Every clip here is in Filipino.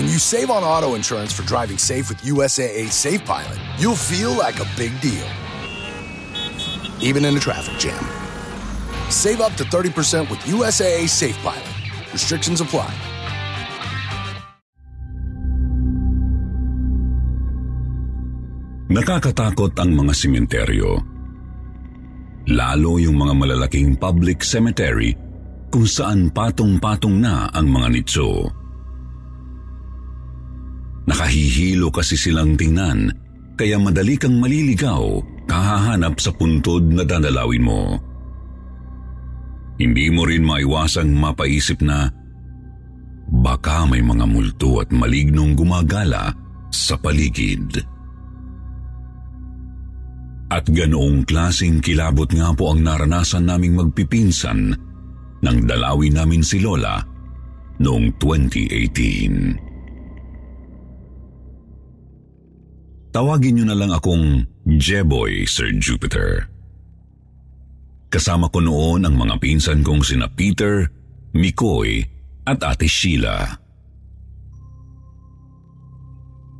When you save on auto insurance for driving safe with USAA Safe Pilot, you'll feel like a big deal. Even in a traffic jam. Save up to 30% with USAA Safe Pilot. Restrictions apply. Nakakatakot ang mga simenteryo. Lalo yung mga malalaking public cemetery kung saan patong-patong na ang mga nitso. Nakahihilo kasi silang tingnan kaya madali kang maliligaw kahahanap sa puntod na dadalawin mo. Hindi mo rin maiwasang mapaisip na baka may mga multo at malignong gumagala sa paligid. At ganoong klasing kilabot nga po ang naranasan naming magpipinsan nang dalawin namin si Lola noong 2018. Tawagin niyo na lang akong Jeboy, Sir Jupiter. Kasama ko noon ang mga pinsan kong sina Peter, Mikoy at Ate Sheila.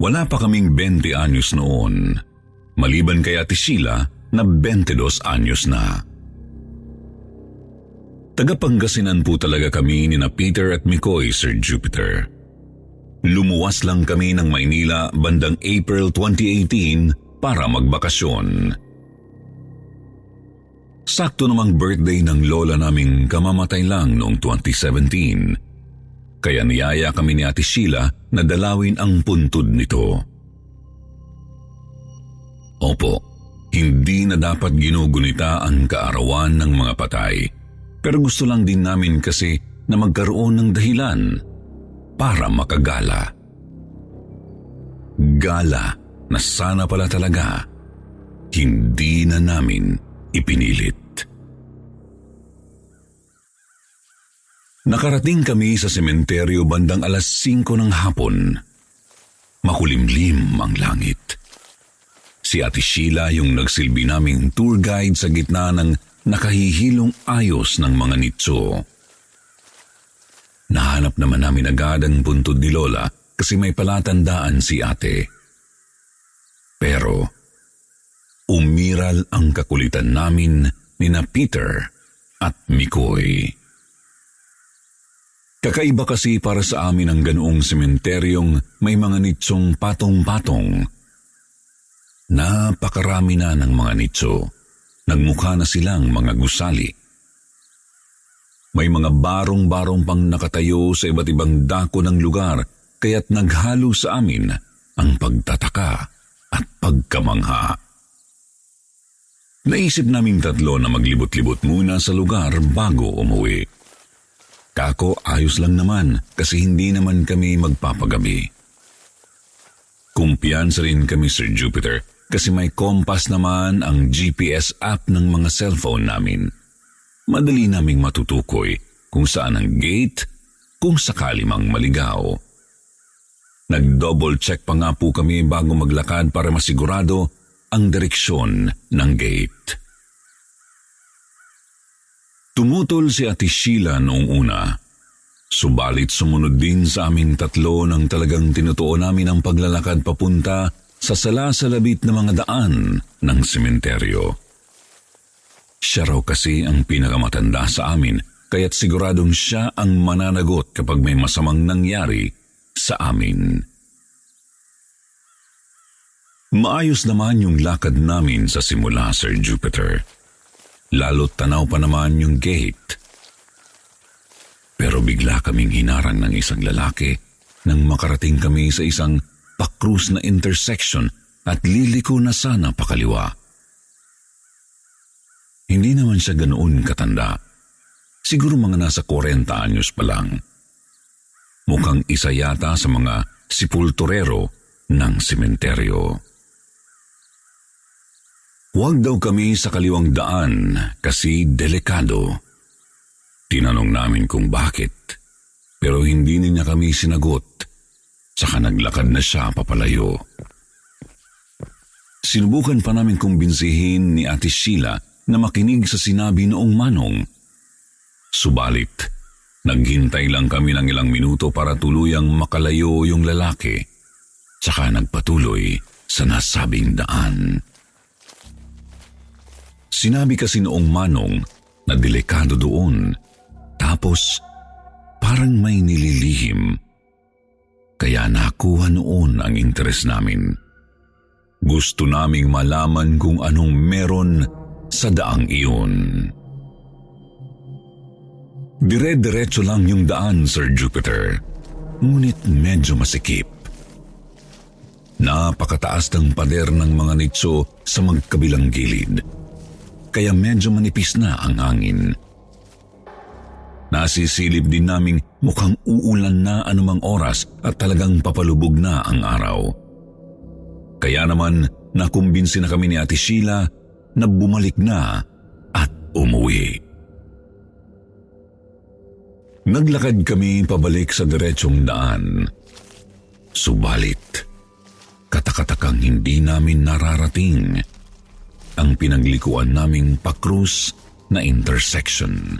Wala pa kaming 20 anyos noon maliban kay Ate Sheila na 22 anyos na. Tagapangasinan po talaga kami ni na Peter at Mikoy, Sir Jupiter. Lumuwas lang kami ng Maynila bandang April 2018 para magbakasyon. Sakto namang birthday ng lola naming kamamatay lang noong 2017. Kaya niyaya kami ni Ate Sheila na dalawin ang puntod nito. Opo, hindi na dapat ginugunita ang kaarawan ng mga patay. Pero gusto lang din namin kasi na magkaroon ng dahilan para makagala. Gala na sana pala talaga hindi na namin ipinilit. Nakarating kami sa sementeryo bandang alas 5 ng hapon. Makulimlim ang langit. Si Ate Sheila yung nagsilbi naming tour guide sa gitna ng nakahihilong ayos ng mga nitso. Nahanap naman namin agad ang puntod ni Lola kasi may palatandaan si ate. Pero umiral ang kakulitan namin ni na Peter at Mikoy. Kakaiba kasi para sa amin ang ganoong sementeryong may mga nitsong patong-patong Napakarami na ng mga nitso. Nagmukha na silang mga gusali. May mga barong-barong pang nakatayo sa iba't ibang dako ng lugar kaya't naghalo sa amin ang pagtataka at pagkamangha. Naisip naming tatlo na maglibot-libot muna sa lugar bago umuwi. Kako ayos lang naman kasi hindi naman kami magpapagabi. Kumpiyansa rin kami Sir Jupiter kasi may compass naman ang GPS app ng mga cellphone namin. Madali naming matutukoy kung saan ang gate kung sakali mang maligaw. Nag-double check pa nga po kami bago maglakad para masigurado ang direksyon ng gate. Tumutol si Ate Sheila noong una. Subalit sumunod din sa aming tatlo nang talagang tinutuo namin ang paglalakad papunta sa salasalabit na mga daan ng sementeryo. Siya raw kasi ang pinakamatanda sa amin kaya't siguradong siya ang mananagot kapag may masamang nangyari sa amin. Maayos naman yung lakad namin sa simula, Sir Jupiter. Lalo't tanaw pa naman yung gate. Pero bigla kaming hinarang ng isang lalaki nang makarating kami sa isang pakrus na intersection at liliko na sana pakaliwa. Hindi naman siya ganoon katanda. Siguro mga nasa 40 anyos pa lang. mukhang isa yata sa mga sipulturero ng sementeryo. Huwag daw kami sa kaliwang daan kasi delikado. Tinanong namin kung bakit, pero hindi niya kami sinagot, saka naglakad na siya papalayo. Sinubukan pa namin kumbinsihin ni Ate Sheila na makinig sa sinabi noong manong. Subalit, naghintay lang kami ng ilang minuto para tuluyang makalayo yung lalaki, saka nagpatuloy sa nasabing daan. Sinabi kasi noong manong na delikado doon. Tapos, parang may nililihim. Kaya nakuha noon ang interes namin. Gusto naming malaman kung anong meron sa daang iyon. Dire-diretso lang yung daan, Sir Jupiter. Ngunit medyo masikip. Napakataas ng pader ng mga nitso sa magkabilang gilid kaya medyo manipis na ang hangin. Nasisilip din naming mukhang uulan na anumang oras at talagang papalubog na ang araw. Kaya naman nakumbinsi na kami ni Ate Sheila na bumalik na at umuwi. Naglakad kami pabalik sa diretsong daan. Subalit, katakatakang hindi namin nararating ang pinaglikuan naming pakrus na intersection.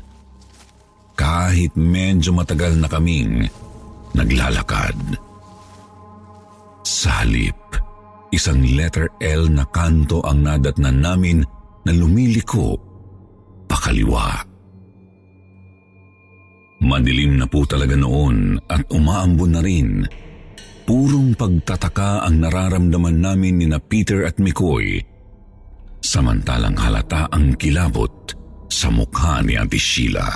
Kahit medyo matagal na kaming naglalakad. Sa halip, isang letter L na kanto ang nadatnan namin na lumiliko pakaliwa. Madilim na po talaga noon at umaambon na rin. Purong pagtataka ang nararamdaman namin ni na Peter at Mikoy samantalang halata ang kilabot sa mukha ni Auntie Sheila.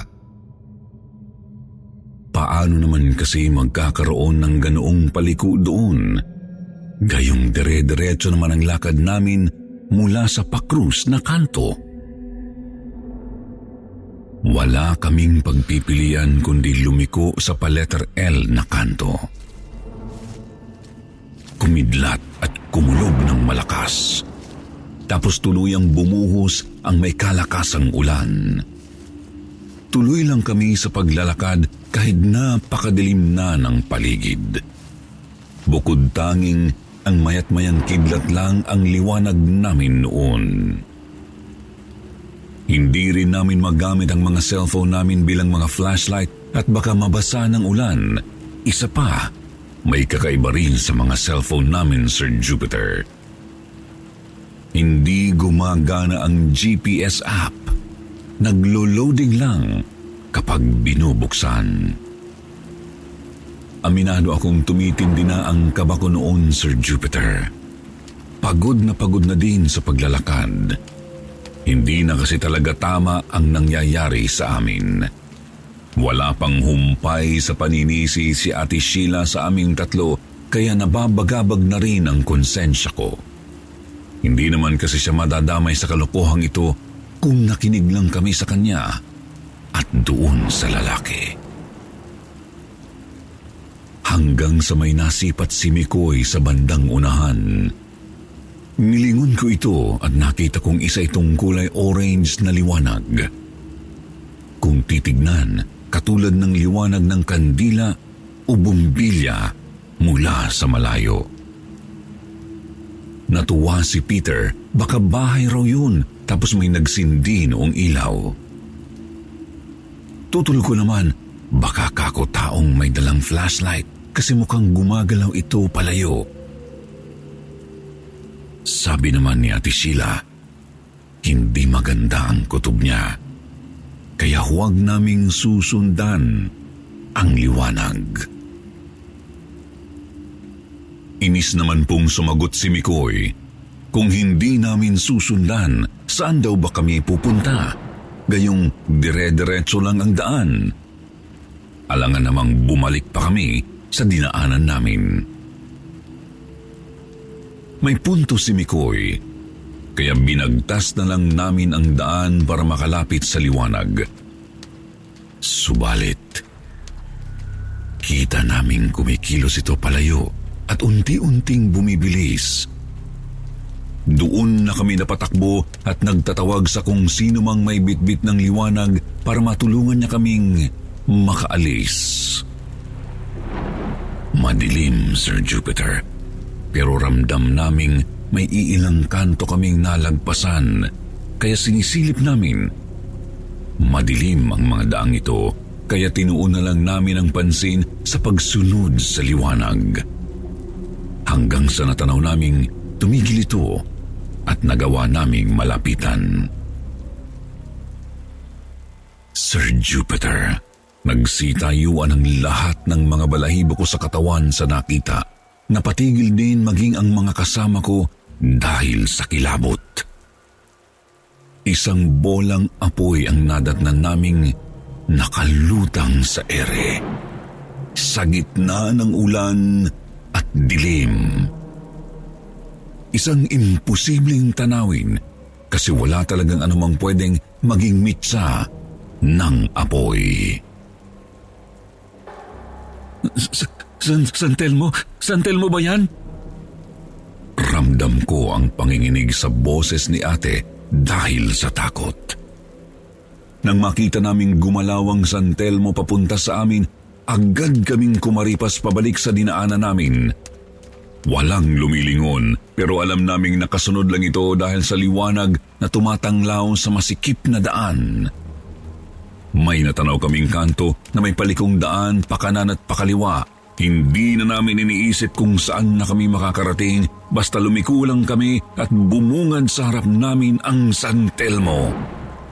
Paano naman kasi magkakaroon ng ganoong paliko doon? Gayong dire-diretso naman ang lakad namin mula sa pakrus na kanto. Wala kaming pagpipilian kundi lumiko sa paletter L na kanto. Kumidlat at kumulog ng malakas tapos tuluyang bumuhos ang may kalakasang ulan. Tuloy lang kami sa paglalakad kahit napakadilim na ng paligid. Bukod tanging ang mayat mayang kidlat lang ang liwanag namin noon. Hindi rin namin magamit ang mga cellphone namin bilang mga flashlight at baka mabasa ng ulan. Isa pa, may kakaiba rin sa mga cellphone namin, Sir Jupiter. Hindi gumagana ang GPS app. Naglo-loading lang kapag binubuksan. Aminado akong tumitindi na ang kaba ko noon, Sir Jupiter. Pagod na pagod na din sa paglalakad. Hindi na kasi talaga tama ang nangyayari sa amin. Wala pang humpay sa paninisi si Ate Sheila sa aming tatlo kaya nababagabag na rin ang konsensya ko. Hindi naman kasi siya madadamay sa kalokohang ito kung nakinig lang kami sa kanya at doon sa lalaki. Hanggang sa may nasipat si Mikoy sa bandang unahan. Nilingon ko ito at nakita kong isa itong kulay orange na liwanag. Kung titignan, katulad ng liwanag ng kandila o bumbilya mula sa malayo. Natuwa si Peter, baka bahay raw yun tapos may nagsindi noong ilaw. Tutol ko naman, baka kako taong may dalang flashlight kasi mukhang gumagalaw ito palayo. Sabi naman ni Ate Sheila, hindi maganda ang kutob niya. Kaya huwag naming susundan ang liwanag. Inis naman pong sumagot si Mikoy. Kung hindi namin susundan, saan daw ba kami pupunta? Gayong dire-diretso lang ang daan. Alangan namang bumalik pa kami sa dinaanan namin. May punto si Mikoy, kaya binagtas na lang namin ang daan para makalapit sa liwanag. Subalit, Nakita naming kumikilos ito palayo at unti-unting bumibilis. Doon na kami napatakbo at nagtatawag sa kung sino mang may bitbit ng liwanag para matulungan niya kaming makaalis. Madilim, Sir Jupiter. Pero ramdam naming may iilang kanto kaming nalagpasan kaya sinisilip namin. Madilim ang mga daang ito kaya tinuon na lang namin ang pansin sa pagsunod sa liwanag. Hanggang sa natanaw naming tumigil ito at nagawa naming malapitan. Sir Jupiter, nagsitayuan ang lahat ng mga balahibo ko sa katawan sa nakita. Napatigil din maging ang mga kasama ko dahil sa kilabot. Isang bolang apoy ang nadatnan naming nakalutang sa ere. Sa gitna ng ulan at dilim. Isang imposibleng tanawin kasi wala talagang anumang pwedeng maging mitsa ng apoy. San, Santelmo? Santelmo ba yan? Ramdam ko ang panginginig sa boses ni ate dahil sa takot. Nang makita naming gumalawang San Telmo papunta sa amin, agad kaming kumaripas pabalik sa dinaanan namin. Walang lumilingon pero alam naming nakasunod lang ito dahil sa liwanag na tumatanglaw sa masikip na daan. May natanaw kaming kanto na may palikong daan pakanan at pakaliwa hindi na namin iniisip kung saan na kami makakarating basta lumiko lang kami at bumungad sa harap namin ang San Telmo.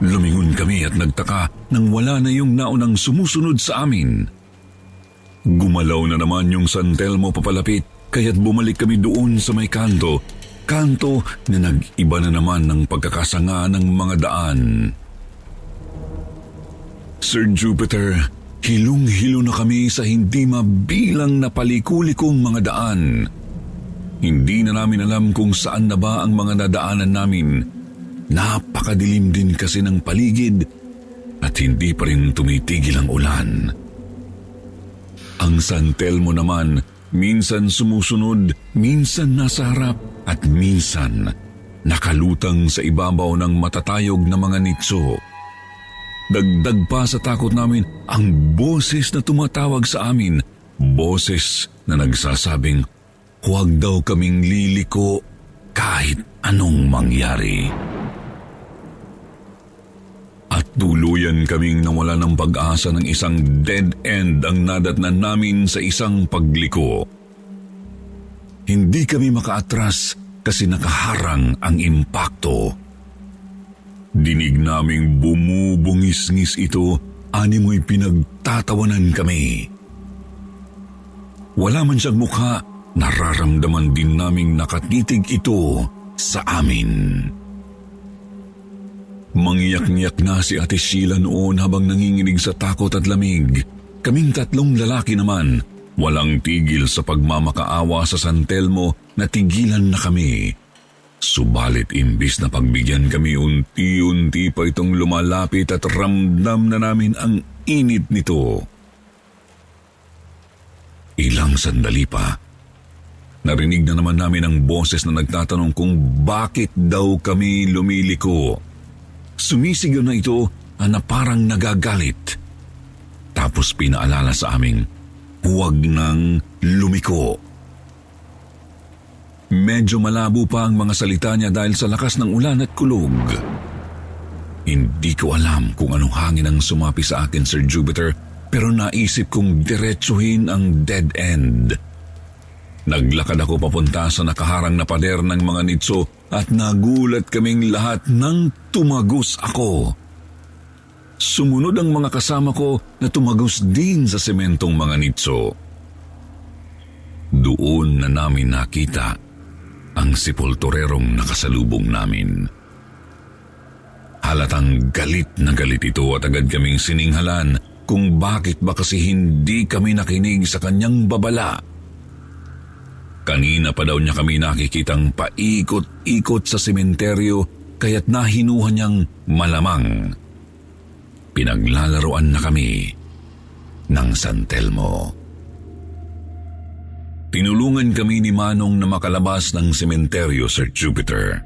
Lumingon kami at nagtaka nang wala na yung naunang sumusunod sa amin. Gumalaw na naman yung San Telmo papalapit kaya't bumalik kami doon sa may kanto. Kanto na nag-iba na naman ng pagkakasanga ng mga daan. Sir Jupiter, Hilong-hilo na kami sa hindi mabilang na palikulikong mga daan. Hindi na namin alam kung saan na ba ang mga nadaanan namin. Napakadilim din kasi ng paligid at hindi pa rin tumitigil ang ulan. Ang santel mo naman, minsan sumusunod, minsan nasa harap at minsan nakalutang sa ibabaw ng matatayog na mga nitso. Dagdag pa sa takot namin ang boses na tumatawag sa amin. Boses na nagsasabing huwag daw kaming liliko kahit anong mangyari. At tuluyan kaming nawala ng pag-asa ng isang dead end ang nadatnan namin sa isang pagliko. Hindi kami makaatras kasi nakaharang ang impakto. Dinig naming bumubungis-ngis ito, animoy pinagtatawanan kami. Wala man siyang mukha, nararamdaman din naming nakatitig ito sa amin. Mangyak-ngyak na si Ate Sheila noon habang nanginginig sa takot at lamig. Kaming tatlong lalaki naman, walang tigil sa pagmamakaawa sa San Telmo na tigilan na kami Subalit imbis na pagbigyan kami unti-unti pa itong lumalapit at ramdam na namin ang init nito. Ilang sandali pa, narinig na naman namin ang boses na nagtatanong kung bakit daw kami lumiliko. Sumisigaw na ito na parang nagagalit. Tapos pinaalala sa aming, huwag nang lumiko. Lumiko. Medyo malabo pa ang mga salita niya dahil sa lakas ng ulan at kulog. Hindi ko alam kung anong hangin ang sumapi sa akin, Sir Jupiter, pero naisip kong diretsuhin ang dead end. Naglakad ako papunta sa nakaharang na pader ng mga nitso at nagulat kaming lahat nang tumagos ako. Sumunod ang mga kasama ko na tumagos din sa sementong mga nitso. Doon na namin nakita ang sipulturerong nakasalubong namin. Halatang galit na galit ito at agad kaming sininghalan kung bakit ba kasi hindi kami nakinig sa kanyang babala. Kanina pa daw niya kami nakikitang paikot-ikot sa sementeryo kaya't nahinuha niyang malamang. Pinaglalaroan na kami ng San Telmo. Tinulungan kami ni Manong na makalabas ng sementeryo, Sir Jupiter.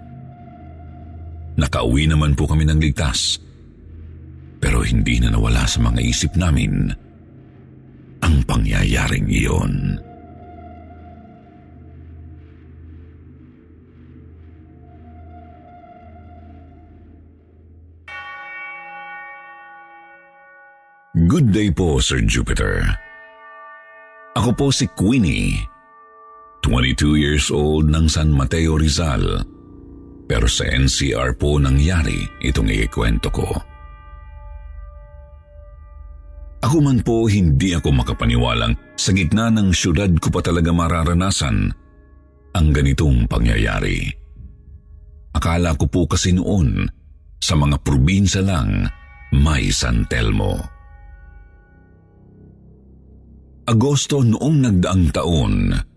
Nakauwi naman po kami ng ligtas. Pero hindi na nawala sa mga isip namin ang pangyayaring iyon. Good day po, Sir Jupiter. Ako po si Queenie, 22 years old ng San Mateo Rizal. Pero sa NCR po nangyari itong ikikwento ko. Ako man po hindi ako makapaniwalang sa gitna ng syudad ko pa talaga mararanasan ang ganitong pangyayari. Akala ko po kasi noon sa mga probinsya lang may San Telmo. Agosto noong nagdaang taon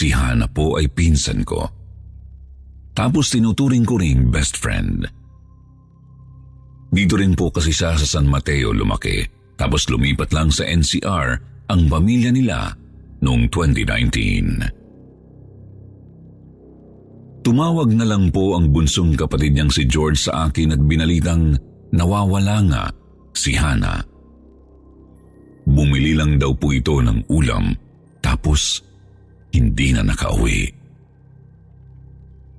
Si Hana po ay pinsan ko. Tapos tinuturing ko ring best friend. Dito rin po kasi siya sa San Mateo lumaki. Tapos lumipat lang sa NCR ang pamilya nila noong 2019. Tumawag na lang po ang bunsong kapatid niyang si George sa akin at binalitang nawawala nga si Hana. Bumili lang daw po ito ng ulam tapos hindi na nakauwi.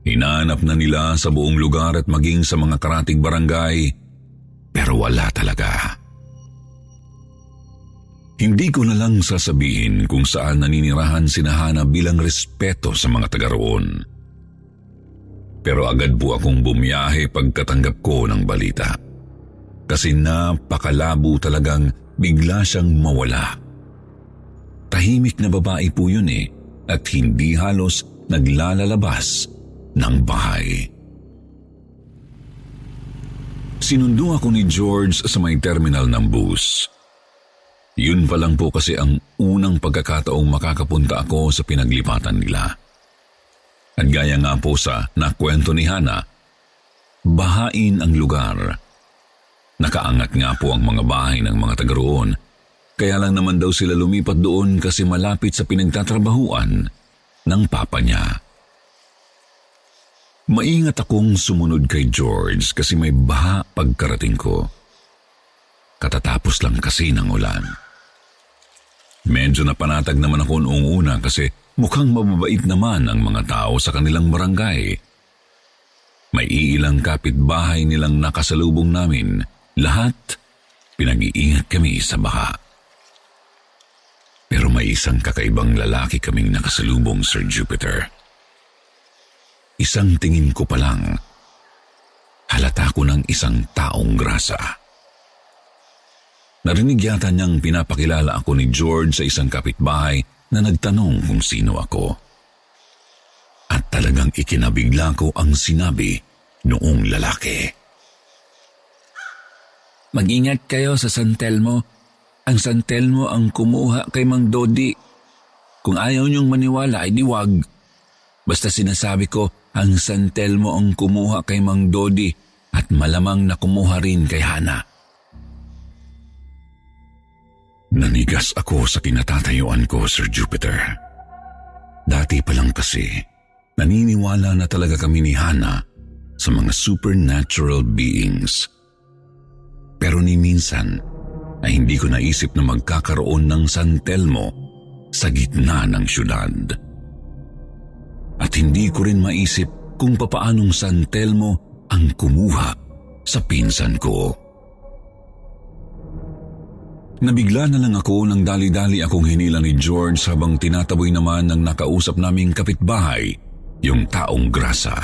Hinanap na nila sa buong lugar at maging sa mga karating barangay, pero wala talaga. Hindi ko na lang sasabihin kung saan naninirahan si Nahana bilang respeto sa mga taga roon. Pero agad po akong bumiyahe pagkatanggap ko ng balita. Kasi napakalabo talagang bigla siyang mawala. Tahimik na babae po yun eh at hindi halos naglalalabas ng bahay. Sinundo ako ni George sa may terminal ng bus. Yun pa lang po kasi ang unang pagkakataong makakapunta ako sa pinaglipatan nila. At gaya nga po sa nakwento ni Hana, bahain ang lugar. Nakaangat nga po ang mga bahay ng mga taga roon kaya lang naman daw sila lumipat doon kasi malapit sa pinagtatrabahuan ng papa niya. Maingat akong sumunod kay George kasi may baha pagkarating ko. Katatapos lang kasi ng ulan. Medyo napanatag naman ako noong una kasi mukhang mababait naman ang mga tao sa kanilang barangay. May iilang kapitbahay nilang nakasalubong namin. Lahat pinag-iingat kami sa baha. Pero may isang kakaibang lalaki kaming nakasalubong, Sir Jupiter. Isang tingin ko pa lang, halata ko ng isang taong grasa. Narinig yata niyang pinapakilala ako ni George sa isang kapitbahay na nagtanong kung sino ako. At talagang ikinabigla ko ang sinabi noong lalaki. Mag-ingat kayo sa San Telmo ang santel mo ang kumuha kay Mang Dodi. Kung ayaw niyong maniwala ay diwag. Basta sinasabi ko, ang santel mo ang kumuha kay Mang Dodi at malamang na kumuha rin kay Hana. Nanigas ako sa kinatatayuan ko, Sir Jupiter. Dati pa lang kasi, naniniwala na talaga kami ni Hana sa mga supernatural beings. Pero ni minsan ay hindi ko naisip na magkakaroon ng San Telmo sa gitna ng syudad. At hindi ko rin maisip kung papaanong San Telmo ang kumuha sa pinsan ko. Nabigla na lang ako nang dali-dali akong hinila ni George habang tinataboy naman ng nakausap naming kapitbahay yung taong grasa.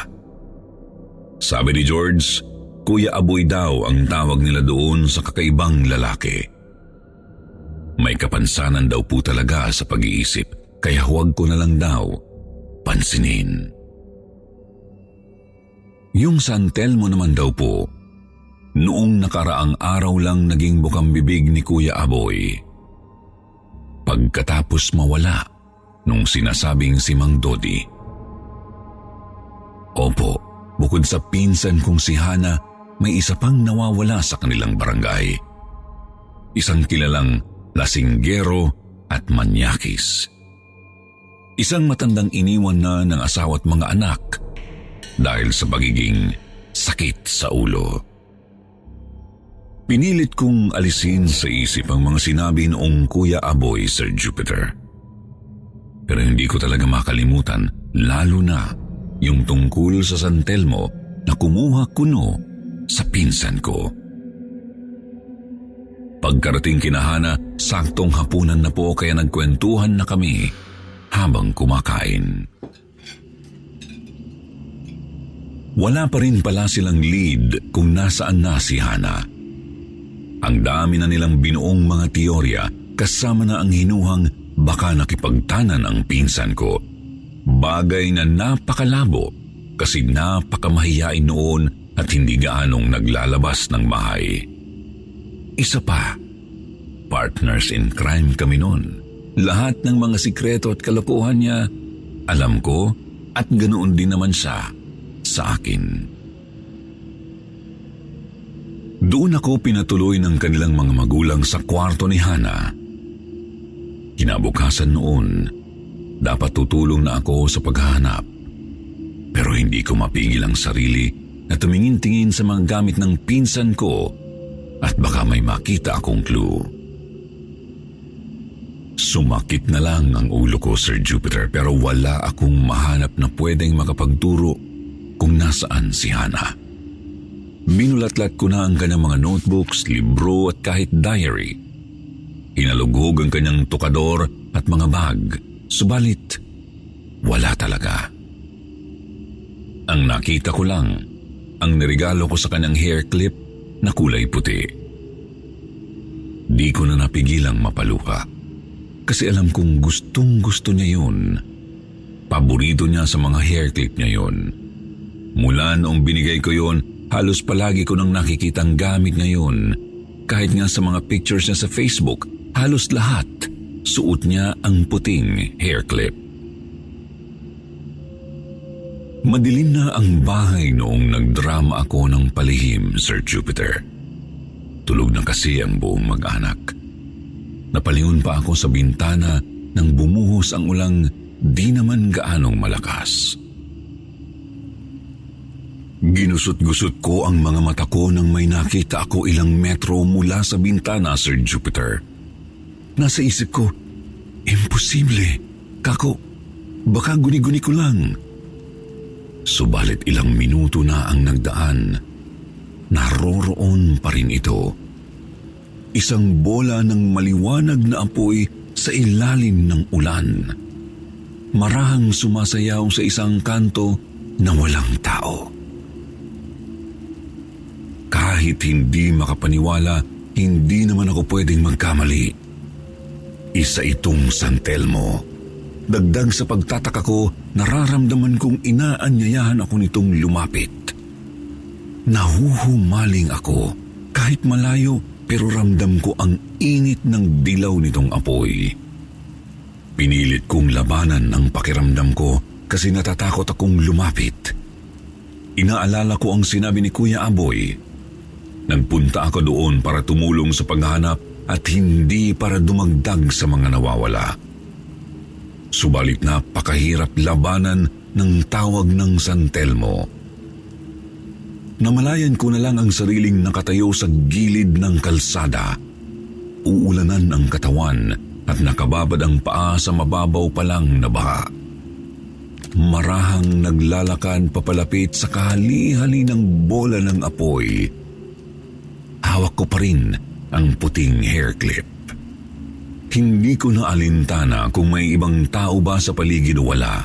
Sabi ni George, Kuya Aboy daw ang tawag nila doon sa kakaibang lalaki. May kapansanan daw po talaga sa pag-iisip kaya huwag ko na lang daw pansinin. Yung San Telmo naman daw po, Noong nakaraang araw lang naging bukang bibig ni Kuya Aboy. Pagkatapos mawala nung sinasabing si Mang Dodi. Opo, bukod sa pinsan kong si Hana, may isa pang nawawala sa kanilang barangay. Isang kilalang lasinggero at manyakis. Isang matandang iniwan na ng asawa at mga anak dahil sa pagiging sakit sa ulo. Pinilit kong alisin sa isip ang mga sinabi noong Kuya Aboy, Sir Jupiter. Pero hindi ko talaga makalimutan, lalo na yung tungkol sa San Telmo na kumuha kuno sa pinsan ko. Pagkarating kinahana, saktong hapunan na po kaya nagkwentuhan na kami habang kumakain. Wala pa rin pala silang lead kung nasaan na si Hana. Ang dami na nilang binuong mga teorya kasama na ang hinuhang baka nakipagtanan ang pinsan ko. Bagay na napakalabo kasi napakamahiyain noon at hindi gaanong naglalabas ng bahay. Isa pa, partners in crime kami noon. Lahat ng mga sikreto at kalokohan niya, alam ko at ganoon din naman siya sa akin. Doon ako pinatuloy ng kanilang mga magulang sa kwarto ni Hana. Kinabukasan noon, dapat tutulong na ako sa paghahanap. Pero hindi ko mapigil ang sarili na tumingin-tingin sa mga gamit ng pinsan ko at baka may makita akong clue. Sumakit na lang ang ulo ko, Sir Jupiter, pero wala akong mahanap na pwedeng makapagturo kung nasaan si Hana. Minulatlat ko na ang kanyang mga notebooks, libro at kahit diary. Hinalugog ang kanyang tukador at mga bag, subalit wala talaga. Ang nakita ko lang, ang nirigalo ko sa kanyang hair clip na kulay puti. Di ko na napigilang mapaluha kasi alam kong gustong gusto niya yun. Paborito niya sa mga hair clip niya yun. Mula noong binigay ko yon, Halos palagi ko nang nakikitang gamit ngayon. Kahit nga sa mga pictures niya sa Facebook, halos lahat suot niya ang puting hair clip. Madilim na ang bahay noong nagdrama ako ng palihim, Sir Jupiter. Tulog na kasi ang buong mag-anak. Napalingon pa ako sa bintana nang bumuhos ang ulang di naman gaanong malakas. Ginusot-gusot ko ang mga mata ko nang may nakita ako ilang metro mula sa bintana, Sir Jupiter. Nasa isip ko, imposible. Kako, baka guni-guni ko lang. Subalit ilang minuto na ang nagdaan. Naroroon pa rin ito. Isang bola ng maliwanag na apoy sa ilalim ng ulan. Marahang sumasayaw sa isang kanto na walang tao. Kahit hindi makapaniwala, hindi naman ako pwedeng magkamali. Isa itong San Telmo. Dagdag sa pagtataka ko, nararamdaman kong inaanyayahan ako nitong lumapit. Nahuhumaling ako kahit malayo pero ramdam ko ang init ng dilaw nitong apoy. Pinilit kong labanan ang pakiramdam ko kasi natatakot akong lumapit. Inaalala ko ang sinabi ni Kuya Aboy Nagpunta ako doon para tumulong sa paghanap at hindi para dumagdag sa mga nawawala. Subalit napakahirap labanan ng tawag ng San Telmo. Namalayan ko na lang ang sariling nakatayo sa gilid ng kalsada. Uulanan ang katawan at nakababad ang paa sa mababaw pa lang na baha. Marahang naglalakad papalapit sa kahali-hali ng bola ng apoy. Hawak ko pa rin ang puting hair clip. Hindi ko na alintana kung may ibang tao ba sa paligid o wala.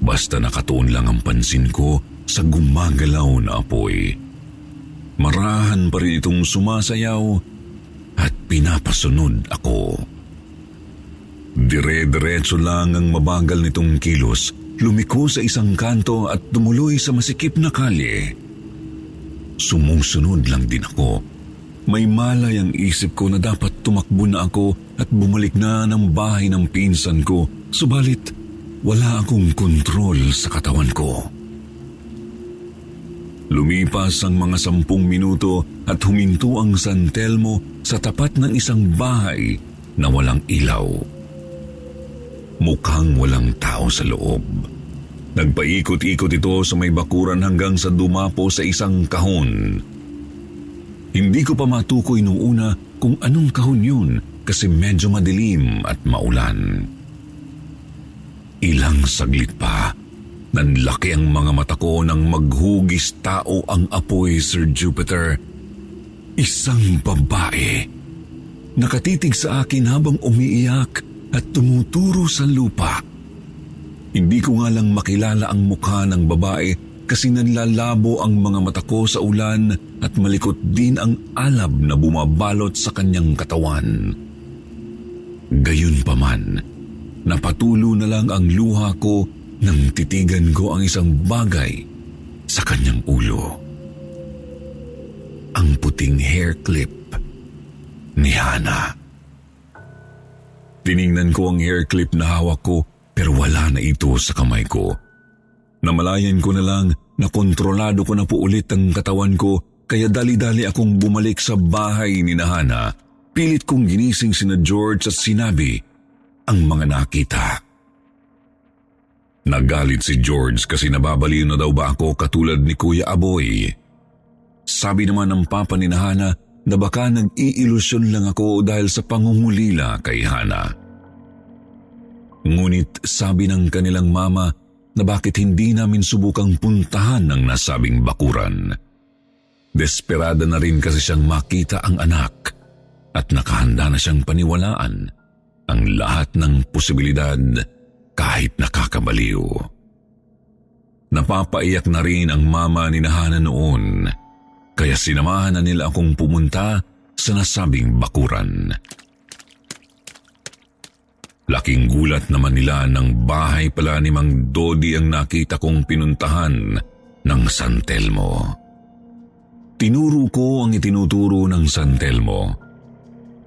Basta nakatuon lang ang pansin ko sa gumagalaw na apoy. Marahan pa rin itong sumasayaw at pinapasunod ako. Dire-diretso lang ang mabagal nitong kilos, lumiko sa isang kanto at tumuloy sa masikip na kalye. Sumusunod lang din ako. May malay ang isip ko na dapat tumakbo na ako at bumalik na ng bahay ng pinsan ko, subalit wala akong kontrol sa katawan ko. Lumipas ang mga sampung minuto at huminto ang San Telmo sa tapat ng isang bahay na walang ilaw. Mukhang walang tao sa loob. Nagpaikot-ikot ito sa may bakuran hanggang sa dumapo sa isang kahon. Hindi ko pa matukoy nung una kung anong kahon yun kasi medyo madilim at maulan. Ilang saglit pa, nanlaki ang mga mata ko nang maghugis tao ang apoy, Sir Jupiter. Isang babae. Nakatitig sa akin habang umiiyak at tumuturo sa lupa. Hindi ko nga lang makilala ang mukha ng babae kasi nanlalabo ang mga mata ko sa ulan at malikot din ang alab na bumabalot sa kanyang katawan. Gayun pa man, napatulo na lang ang luha ko nang titigan ko ang isang bagay sa kanyang ulo. Ang puting hair clip ni Hana. Tiningnan ko ang hair clip na hawak ko pero wala na ito sa kamay ko. Namalayan ko na lang na kontrolado ko na po ulit ang katawan ko kaya dali-dali akong bumalik sa bahay ni Nahana. Pilit kong ginising sina George at sinabi ang mga nakita. Nagalit si George kasi nababaliw na daw ba ako katulad ni Kuya Aboy. Sabi naman ng papa ni Nahana na baka nag-iilusyon lang ako dahil sa pangungulila kay Hana. Ngunit sabi ng kanilang mama na bakit hindi namin subukang puntahan ang nasabing bakuran. Desperada na rin kasi siyang makita ang anak at nakahanda na siyang paniwalaan ang lahat ng posibilidad kahit nakakabaliw. Napapaiyak na rin ang mama ni Nahana noon kaya sinamahan na nila akong pumunta sa nasabing bakuran. Laking gulat naman nila ng bahay pala ni Mang Dodi ang nakita kong pinuntahan ng San Telmo. Tinuro ko ang itinuturo ng San Telmo.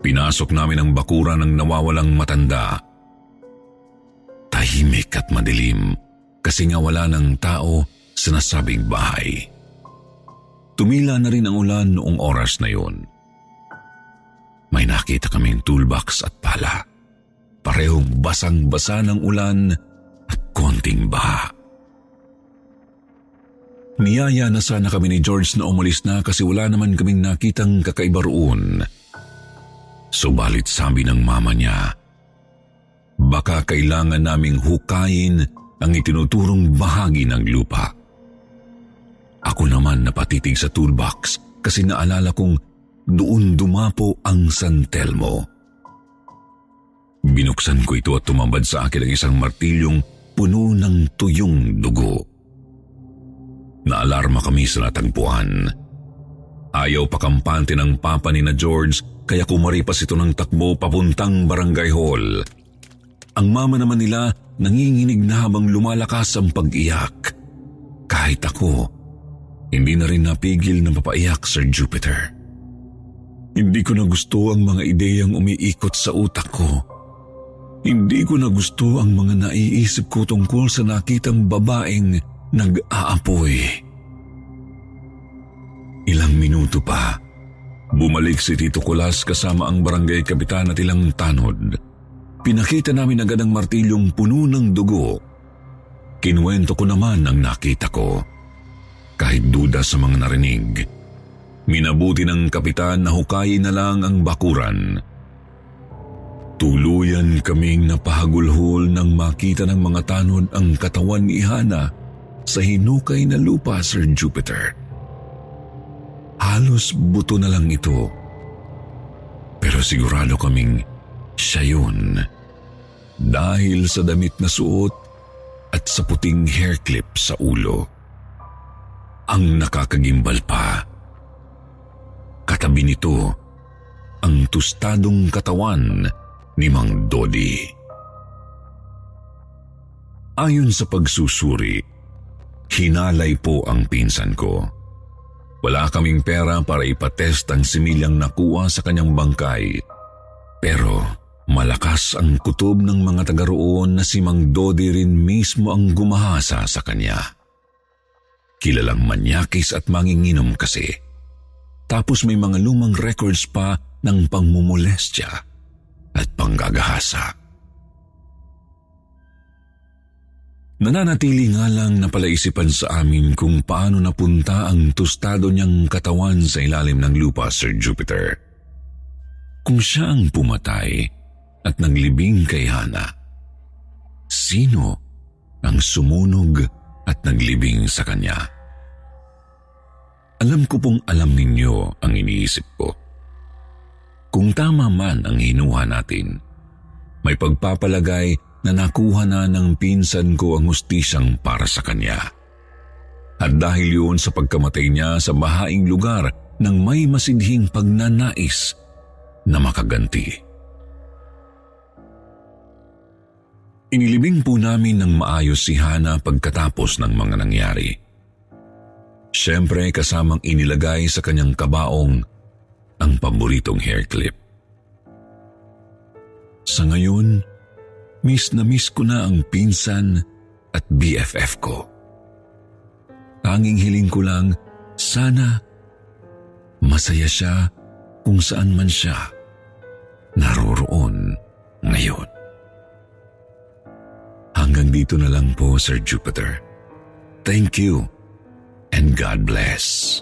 Pinasok namin ang bakura ng nawawalang matanda. Tahimik at madilim kasi nga wala ng tao sa nasabing bahay. Tumila na rin ang ulan noong oras na yun. May nakita kaming toolbox at pala. Parehong basang-basa ng ulan at konting baha. Niyaya na sana kami ni George na umalis na kasi wala naman kaming nakitang kakaiba roon. Subalit sabi ng mama niya, baka kailangan naming hukayin ang itinuturong bahagi ng lupa. Ako naman napatitig sa toolbox kasi naalala kong doon dumapo ang San Telmo. Binuksan ko ito at tumambad sa akin ang isang martilyong puno ng tuyong dugo. Naalarma kami sa natagpuan. Ayaw pakampante ng papa ni na George kaya kumaripas ito ng takbo papuntang barangay hall. Ang mama naman nila nanginginig na habang lumalakas ang pag-iyak. Kahit ako, hindi na rin napigil na mapaiyak, Sir Jupiter. Hindi ko na gusto ang mga ideyang umiikot sa utak ko. Hindi ko na gusto ang mga naiisip ko tungkol sa nakitang babaeng nag-aapoy. Ilang minuto pa, bumalik si Tito Kulas kasama ang barangay kapitan at ilang tanod. Pinakita namin agad ang martilyong puno ng dugo. Kinuwento ko naman ang nakita ko. kahit duda sa mga narinig. Minabuti ng kapitan na hukayin na lang ang bakuran. Tuluyan kaming napahagulhol nang makita ng mga tanod ang katawan ni Hana sa hinukay na lupa, Sir Jupiter. Halos buto na lang ito. Pero sigurado kaming siya yun. Dahil sa damit na suot at sa puting hair clip sa ulo. Ang nakakagimbal pa. Katabi nito ang tustadong katawan ni Mang Dodi. Ayon sa pagsusuri, hinalay po ang pinsan ko. Wala kaming pera para ipatest ang similyang nakuha sa kanyang bangkay. Pero malakas ang kutob ng mga taga roon na si Mang Dodi rin mismo ang gumahasa sa kanya. Kilalang manyakis at manginginom kasi. Tapos may mga lumang records pa ng pangmumolestya at panggagahasa. Nananatili nga lang na palaisipan sa amin kung paano napunta ang tostado niyang katawan sa ilalim ng lupa, Sir Jupiter. Kung siya ang pumatay at naglibing kay Hana, sino ang sumunog at naglibing sa kanya? Alam ko pong alam ninyo ang iniisip ko. Kung tama man ang hinuha natin, may pagpapalagay na nakuha na ng pinsan ko ang hustisyang para sa kanya. At dahil yun sa pagkamatay niya sa mahaing lugar ng may masidhing pagnanais na makaganti. Inilibing po namin ng maayos si Hana pagkatapos ng mga nangyari. Siyempre kasamang inilagay sa kanyang kabaong ang paboritong hair clip. Sa ngayon, Miss na miss ko na ang pinsan at BFF ko. Tanging hiling ko lang, sana masaya siya kung saan man siya naroroon ngayon. Hanggang dito na lang po, Sir Jupiter. Thank you and God bless.